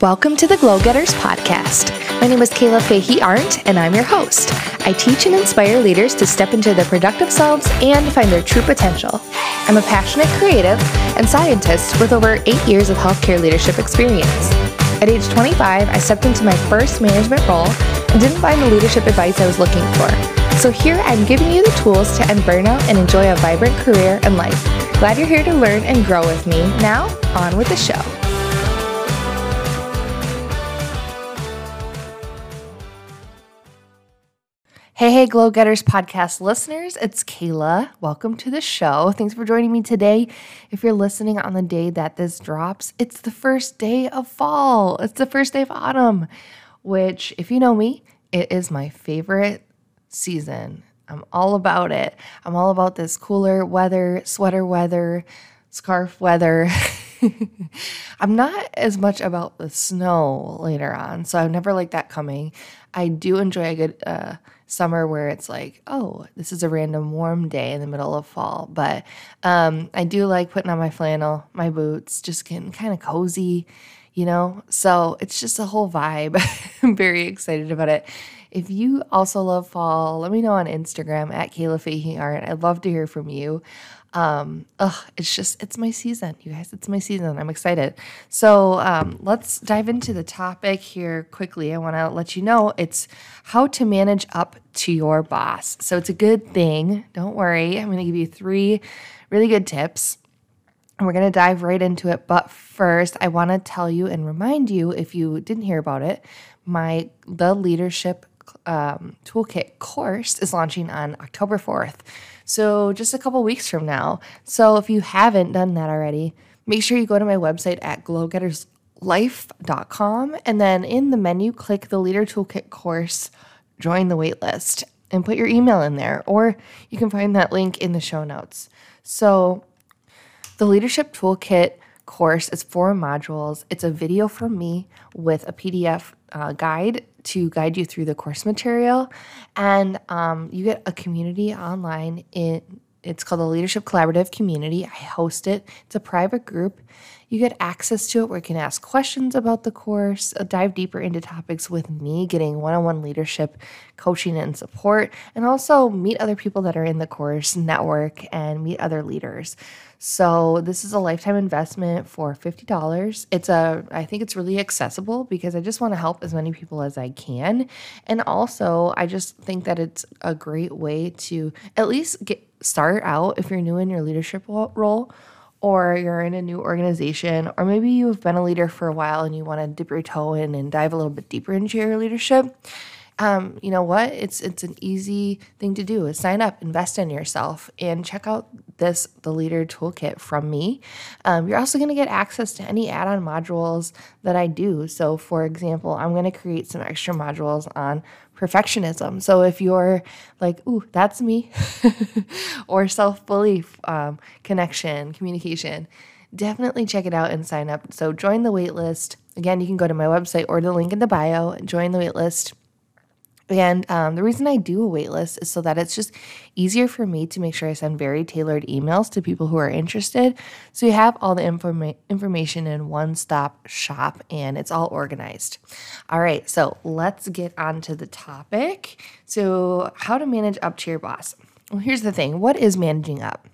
Welcome to the Glow Getters podcast. My name is Kayla Fahey Arndt, and I'm your host. I teach and inspire leaders to step into their productive selves and find their true potential. I'm a passionate creative and scientist with over eight years of healthcare leadership experience. At age 25, I stepped into my first management role and didn't find the leadership advice I was looking for. So here I'm giving you the tools to end burnout and enjoy a vibrant career and life. Glad you're here to learn and grow with me. Now, on with the show. Hey, hey, Glow Getters podcast listeners, it's Kayla. Welcome to the show. Thanks for joining me today. If you're listening on the day that this drops, it's the first day of fall. It's the first day of autumn, which, if you know me, it is my favorite season. I'm all about it. I'm all about this cooler weather, sweater weather, scarf weather. I'm not as much about the snow later on, so I've never liked that coming. I do enjoy a good uh, summer where it's like, oh, this is a random warm day in the middle of fall. But um, I do like putting on my flannel, my boots, just getting kind of cozy, you know? So it's just a whole vibe. I'm very excited about it. If you also love fall, let me know on Instagram at Kayla Fahey Arndt. I'd love to hear from you um ugh, it's just it's my season you guys. It's my season. I'm excited. So um, let's dive into the topic here quickly. I want to let you know it's how to manage up to your boss. So it's a good thing. Don't worry. I'm going to give you three really good tips. And we're going to dive right into it but first i want to tell you and remind you if you didn't hear about it my the leadership um, toolkit course is launching on october 4th so, just a couple weeks from now. So, if you haven't done that already, make sure you go to my website at glowgetterslife.com and then in the menu, click the Leader Toolkit course, join the waitlist, and put your email in there. Or you can find that link in the show notes. So, the Leadership Toolkit course is four modules. It's a video from me with a PDF uh, guide to guide you through the course material. And um, you get a community online. In, it's called the Leadership Collaborative Community. I host it, it's a private group. You get access to it where you can ask questions about the course, uh, dive deeper into topics with me, getting one on one leadership coaching and support, and also meet other people that are in the course, network, and meet other leaders. So this is a lifetime investment for $50. It's a I think it's really accessible because I just want to help as many people as I can. And also, I just think that it's a great way to at least get start out if you're new in your leadership role or you're in a new organization, or maybe you've been a leader for a while and you want to dip your toe in and dive a little bit deeper into your leadership um, you know what? It's it's an easy thing to do. Is sign up, invest in yourself, and check out this the Leader Toolkit from me. Um, you're also going to get access to any add-on modules that I do. So, for example, I'm going to create some extra modules on perfectionism. So if you're like, "Ooh, that's me," or self-belief, um, connection, communication, definitely check it out and sign up. So join the waitlist. Again, you can go to my website or the link in the bio. Join the waitlist and um, the reason I do a waitlist is so that it's just easier for me to make sure I send very tailored emails to people who are interested. So you have all the informa- information in one stop shop and it's all organized. All right, so let's get on to the topic. So, how to manage up to your boss. Well, here's the thing what is managing up?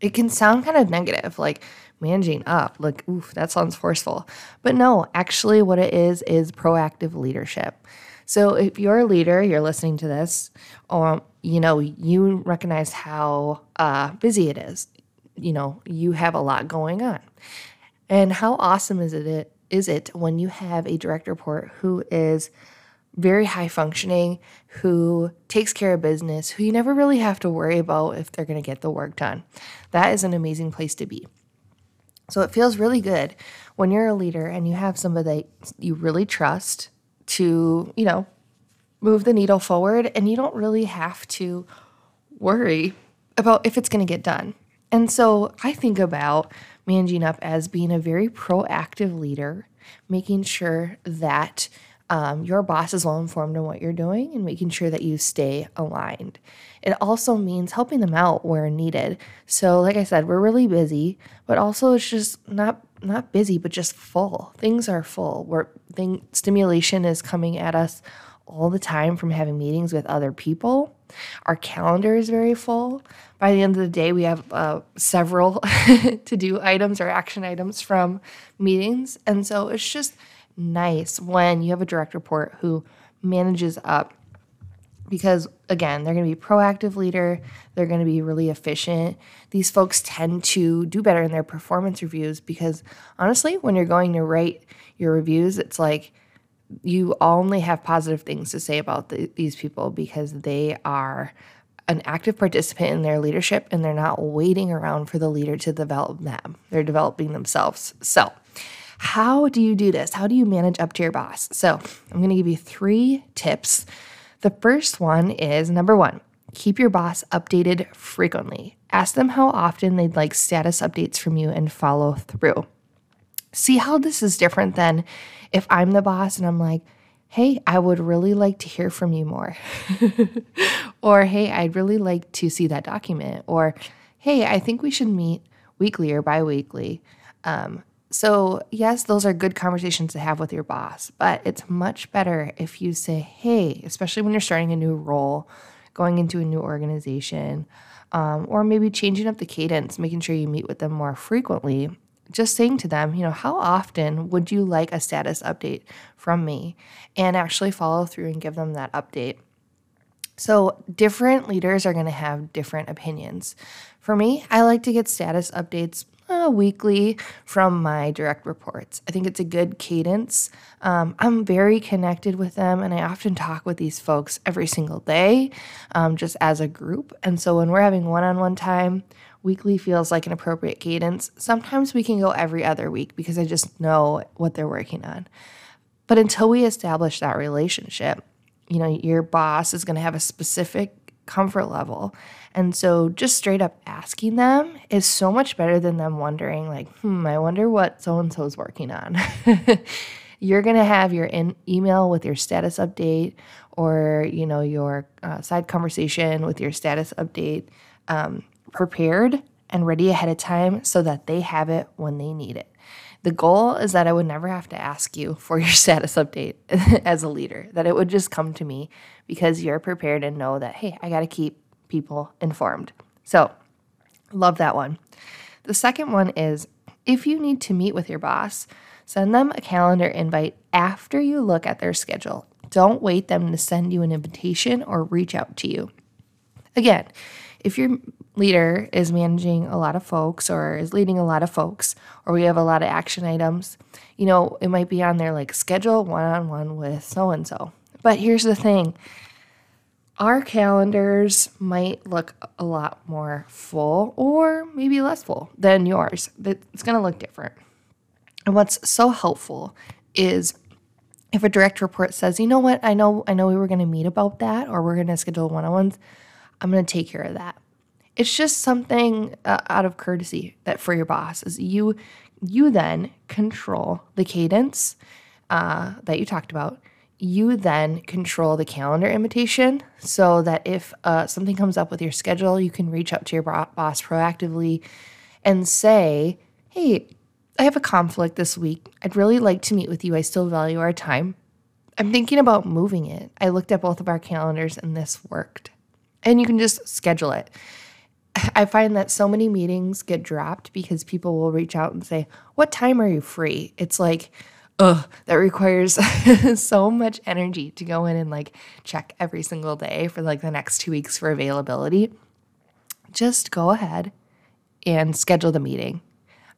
It can sound kind of negative, like managing up, like, oof, that sounds forceful. But no, actually, what it is is proactive leadership. So if you're a leader, you're listening to this, or you know, you recognize how uh, busy it is. You know, you have a lot going on, and how awesome is it is it when you have a direct report who is very high functioning, who takes care of business, who you never really have to worry about if they're going to get the work done. That is an amazing place to be. So it feels really good when you're a leader and you have somebody that you really trust to, you know, move the needle forward and you don't really have to worry about if it's going to get done. And so I think about managing up as being a very proactive leader, making sure that um, your boss is well informed on what you're doing and making sure that you stay aligned. It also means helping them out where needed. So, like I said, we're really busy, but also it's just not not busy, but just full. Things are full. Where thing stimulation is coming at us all the time from having meetings with other people. Our calendar is very full. By the end of the day, we have uh, several to do items or action items from meetings. And so it's just nice when you have a direct report who manages up because again they're going to be proactive leader they're going to be really efficient these folks tend to do better in their performance reviews because honestly when you're going to write your reviews it's like you only have positive things to say about the, these people because they are an active participant in their leadership and they're not waiting around for the leader to develop them. They're developing themselves. So, how do you do this? How do you manage up to your boss? So, I'm going to give you three tips. The first one is number one, keep your boss updated frequently. Ask them how often they'd like status updates from you and follow through. See how this is different than if I'm the boss and I'm like, hey, I would really like to hear from you more. or hey, I'd really like to see that document. Or hey, I think we should meet weekly or bi weekly. Um, so, yes, those are good conversations to have with your boss, but it's much better if you say, hey, especially when you're starting a new role, going into a new organization, um, or maybe changing up the cadence, making sure you meet with them more frequently just saying to them, you know, how often would you like a status update from me? And actually follow through and give them that update. So, different leaders are going to have different opinions. For me, I like to get status updates uh, weekly from my direct reports. I think it's a good cadence. Um, I'm very connected with them, and I often talk with these folks every single day, um, just as a group. And so, when we're having one on one time, weekly feels like an appropriate cadence. Sometimes we can go every other week because I just know what they're working on. But until we establish that relationship, you know, your boss is going to have a specific comfort level. And so just straight up asking them is so much better than them wondering, like, hmm, I wonder what so and so is working on. You're going to have your in- email with your status update or, you know, your uh, side conversation with your status update. Um, prepared and ready ahead of time so that they have it when they need it. The goal is that I would never have to ask you for your status update as a leader, that it would just come to me because you're prepared and know that, hey, I got to keep people informed. So, love that one. The second one is if you need to meet with your boss, send them a calendar invite after you look at their schedule. Don't wait them to send you an invitation or reach out to you. Again, if your leader is managing a lot of folks or is leading a lot of folks or we have a lot of action items, you know, it might be on there like schedule one on one with so and so. But here's the thing our calendars might look a lot more full or maybe less full than yours. It's going to look different. And what's so helpful is if a direct report says, "You know what? I know I know we were going to meet about that or we're going to schedule one-on-ones. I'm going to take care of that." It's just something uh, out of courtesy that for your boss is you you then control the cadence uh, that you talked about. You then control the calendar invitation so that if uh, something comes up with your schedule, you can reach out to your boss proactively and say, "Hey, I have a conflict this week. I'd really like to meet with you. I still value our time. I'm thinking about moving it. I looked at both of our calendars and this worked." And you can just schedule it. I find that so many meetings get dropped because people will reach out and say, What time are you free? It's like, ugh, that requires so much energy to go in and like check every single day for like the next two weeks for availability. Just go ahead and schedule the meeting.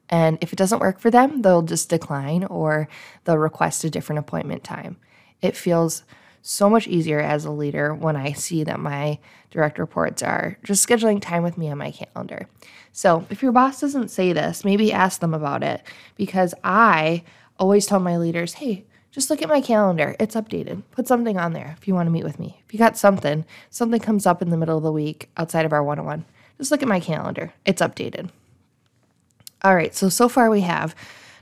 And if it doesn't work for them, they'll just decline or they'll request a different appointment time. It feels so much easier as a leader when I see that my direct reports are just scheduling time with me on my calendar. So if your boss doesn't say this, maybe ask them about it because I always tell my leaders, hey, just look at my calendar. It's updated. Put something on there if you want to meet with me. If you got something, something comes up in the middle of the week outside of our one on one, just look at my calendar. It's updated. All right, so so far we have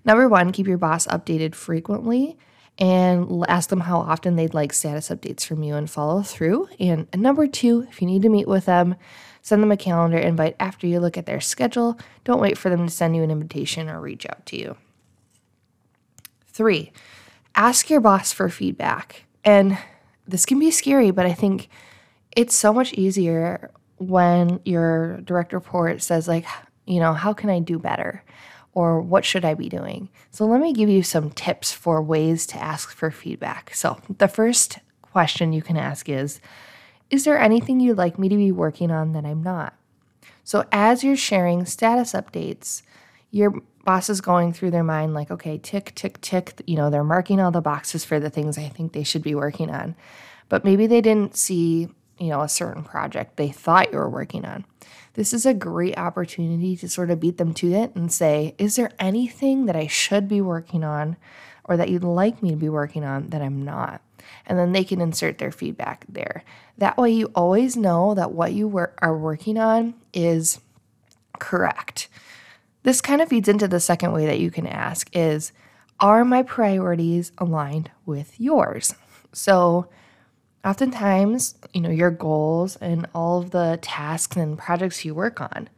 number one, keep your boss updated frequently and ask them how often they'd like status updates from you and follow through. And number two, if you need to meet with them, send them a calendar invite after you look at their schedule. Don't wait for them to send you an invitation or reach out to you. Three, ask your boss for feedback. And this can be scary, but I think it's so much easier when your direct report says, like, you know, how can I do better? Or what should I be doing? So, let me give you some tips for ways to ask for feedback. So, the first question you can ask is Is there anything you'd like me to be working on that I'm not? So, as you're sharing status updates, your boss is going through their mind like, okay, tick, tick, tick. You know, they're marking all the boxes for the things I think they should be working on. But maybe they didn't see, you know, a certain project they thought you were working on. This is a great opportunity to sort of beat them to it and say, is there anything that I should be working on or that you'd like me to be working on that I'm not? And then they can insert their feedback there. That way, you always know that what you wor- are working on is correct. This kind of feeds into the second way that you can ask is are my priorities aligned with yours? So oftentimes, you know, your goals and all of the tasks and projects you work on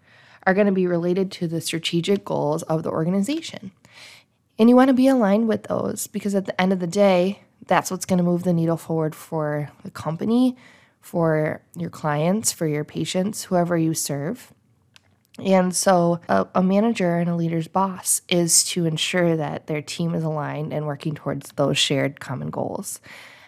are going to be related to the strategic goals of the organization. And you want to be aligned with those because at the end of the day, that's what's going to move the needle forward for the company, for your clients, for your patients, whoever you serve. And so, a, a, manager and a leader's boss is to ensure that their team is aligned and working towards those shared common goals.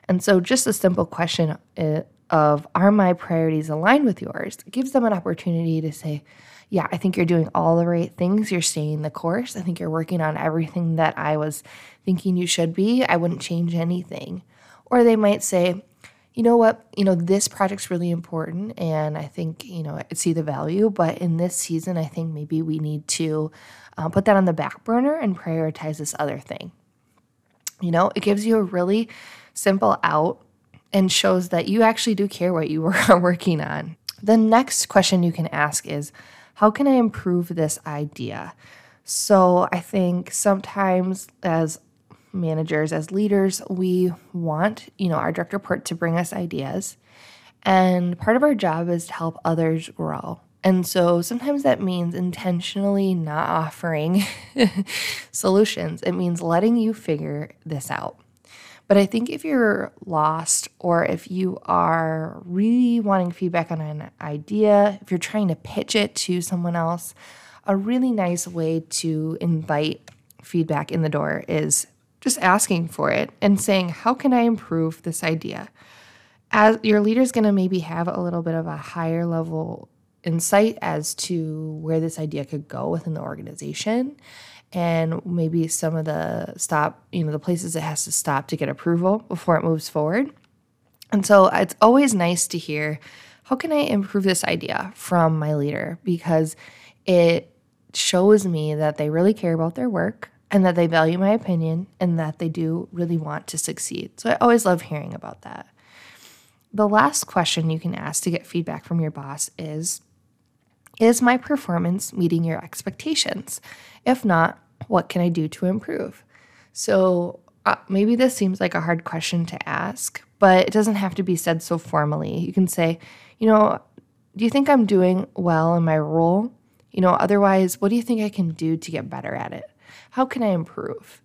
And so, just a simple question uh, of Are my priorities aligned with yours? gives them an opportunity to say, Yeah, I think you're doing all the right things. You're staying the course. I think you're working on everything that I was thinking you should be. I wouldn't change anything. Or they might say, you know what, you know, this project's really important and I think, you know, I see the value, but in this season, I think maybe we need to um, put that on the back burner and prioritize this other thing. You know, it gives you a really simple out and shows that you actually do care what you are working on. The next question you can ask is, how can I improve this idea? So I think sometimes as managers, as leaders, we want, you know, our direct report to bring us ideas. And part of our job is to help others grow. And so sometimes that means intentionally not offering solutions. It means letting you figure this out. But I think if you're lost or if you are really wanting feedback on an idea, if you're trying to pitch it to someone else, a really nice way to invite feedback in the door is just asking for it and saying, How can I improve this idea? As your leader is going to maybe have a little bit of a higher level insight as to where this idea could go within the organization and maybe some of the stop, you know, the places it has to stop to get approval before it moves forward. And so it's always nice to hear how can I improve this idea from my leader because it shows me that they really care about their work and that they value my opinion and that they do really want to succeed. So I always love hearing about that. The last question you can ask to get feedback from your boss is Is my performance meeting your expectations? If not, what can I do to improve? So uh, maybe this seems like a hard question to ask, but it doesn't have to be said so formally. You can say, you know, do you think I'm doing well in my role? You know, otherwise, what do you think I can do to get better at it? How can I improve?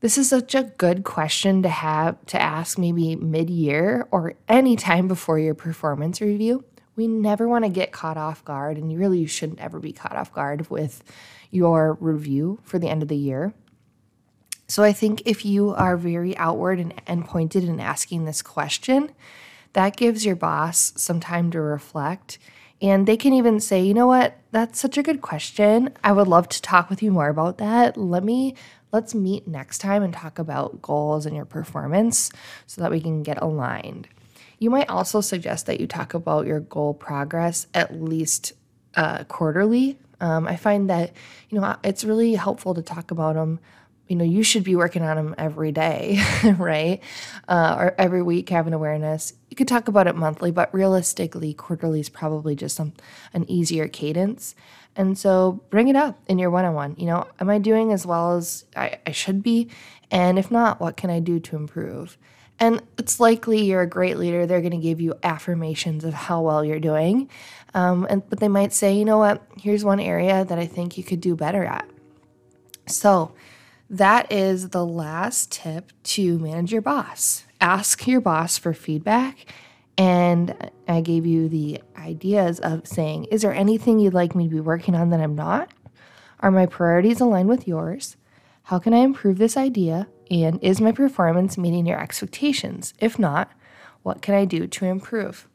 This is such a good question to have to ask maybe mid year or any time before your performance review. We never want to get caught off guard, and you really shouldn't ever be caught off guard with your review for the end of the year. So I think if you are very outward and, and pointed in asking this question, that gives your boss some time to reflect and they can even say, you know what, that's such a good question. I would love to talk with you more about that. Let me, let's meet next time and talk about goals and your performance so that we can get aligned. You might also suggest that you talk about your goal progress at least uh, quarterly. Um, I find that, you know, it's really helpful to talk about them you know, you should be working on them every day, right? Uh, or every week, having awareness. You could talk about it monthly, but realistically, quarterly is probably just some, an easier cadence. And so bring it up in your one on one. You know, am I doing as well as I, I should be? And if not, what can I do to improve? And it's likely you're a great leader. They're going to give you affirmations of how well you're doing. Um, and, but they might say, you know what, here's one area that I think you could do better at. So, that is the last tip to manage your boss. Ask your boss for feedback. And I gave you the ideas of saying, is there anything you'd like me to be working on that I'm not? Are my priorities aligned with yours? How can I improve this idea? And is my performance meeting your expectations? If not, what can I do to improve?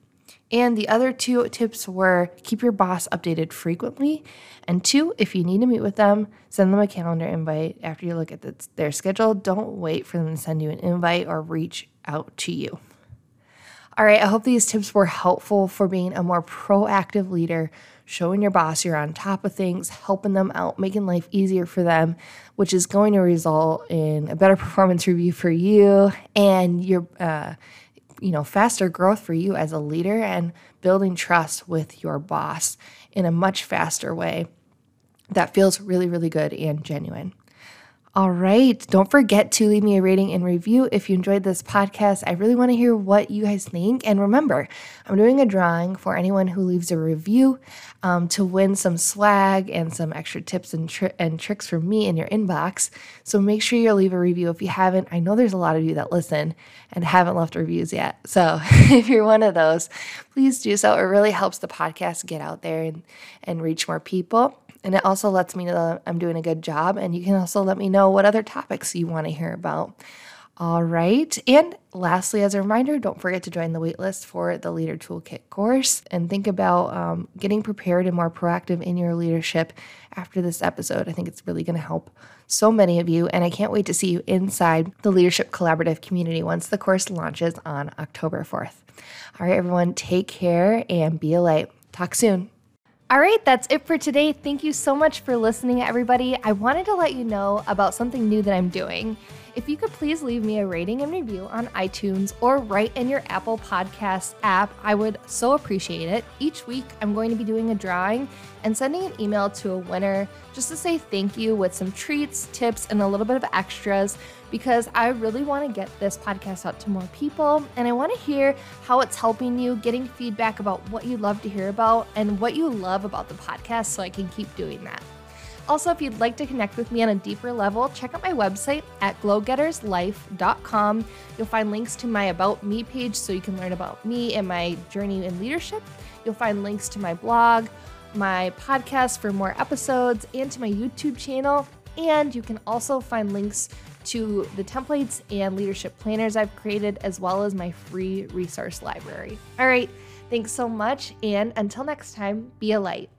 And the other two tips were keep your boss updated frequently. And two, if you need to meet with them, send them a calendar invite after you look at the, their schedule. Don't wait for them to send you an invite or reach out to you. All right, I hope these tips were helpful for being a more proactive leader, showing your boss you're on top of things, helping them out, making life easier for them, which is going to result in a better performance review for you and your uh, you know, faster growth for you as a leader and building trust with your boss in a much faster way that feels really, really good and genuine. All right. Don't forget to leave me a rating and review if you enjoyed this podcast. I really want to hear what you guys think. And remember, I'm doing a drawing for anyone who leaves a review um, to win some swag and some extra tips and, tri- and tricks from me in your inbox. So make sure you leave a review if you haven't. I know there's a lot of you that listen and haven't left reviews yet. So if you're one of those, please do so. It really helps the podcast get out there and, and reach more people. And it also lets me know that I'm doing a good job. And you can also let me know what other topics you want to hear about. All right. And lastly, as a reminder, don't forget to join the waitlist for the Leader Toolkit course and think about um, getting prepared and more proactive in your leadership after this episode. I think it's really going to help so many of you. And I can't wait to see you inside the Leadership Collaborative community once the course launches on October 4th. All right, everyone, take care and be a light. Talk soon. All right, that's it for today. Thank you so much for listening, everybody. I wanted to let you know about something new that I'm doing. If you could please leave me a rating and review on iTunes or write in your Apple Podcast app, I would so appreciate it. Each week, I'm going to be doing a drawing and sending an email to a winner just to say thank you with some treats, tips, and a little bit of extras because I really want to get this podcast out to more people and I want to hear how it's helping you, getting feedback about what you love to hear about and what you love about the podcast so I can keep doing that. Also, if you'd like to connect with me on a deeper level, check out my website at glowgetterslife.com. You'll find links to my About Me page so you can learn about me and my journey in leadership. You'll find links to my blog, my podcast for more episodes, and to my YouTube channel. And you can also find links to the templates and leadership planners I've created, as well as my free resource library. All right, thanks so much. And until next time, be a light.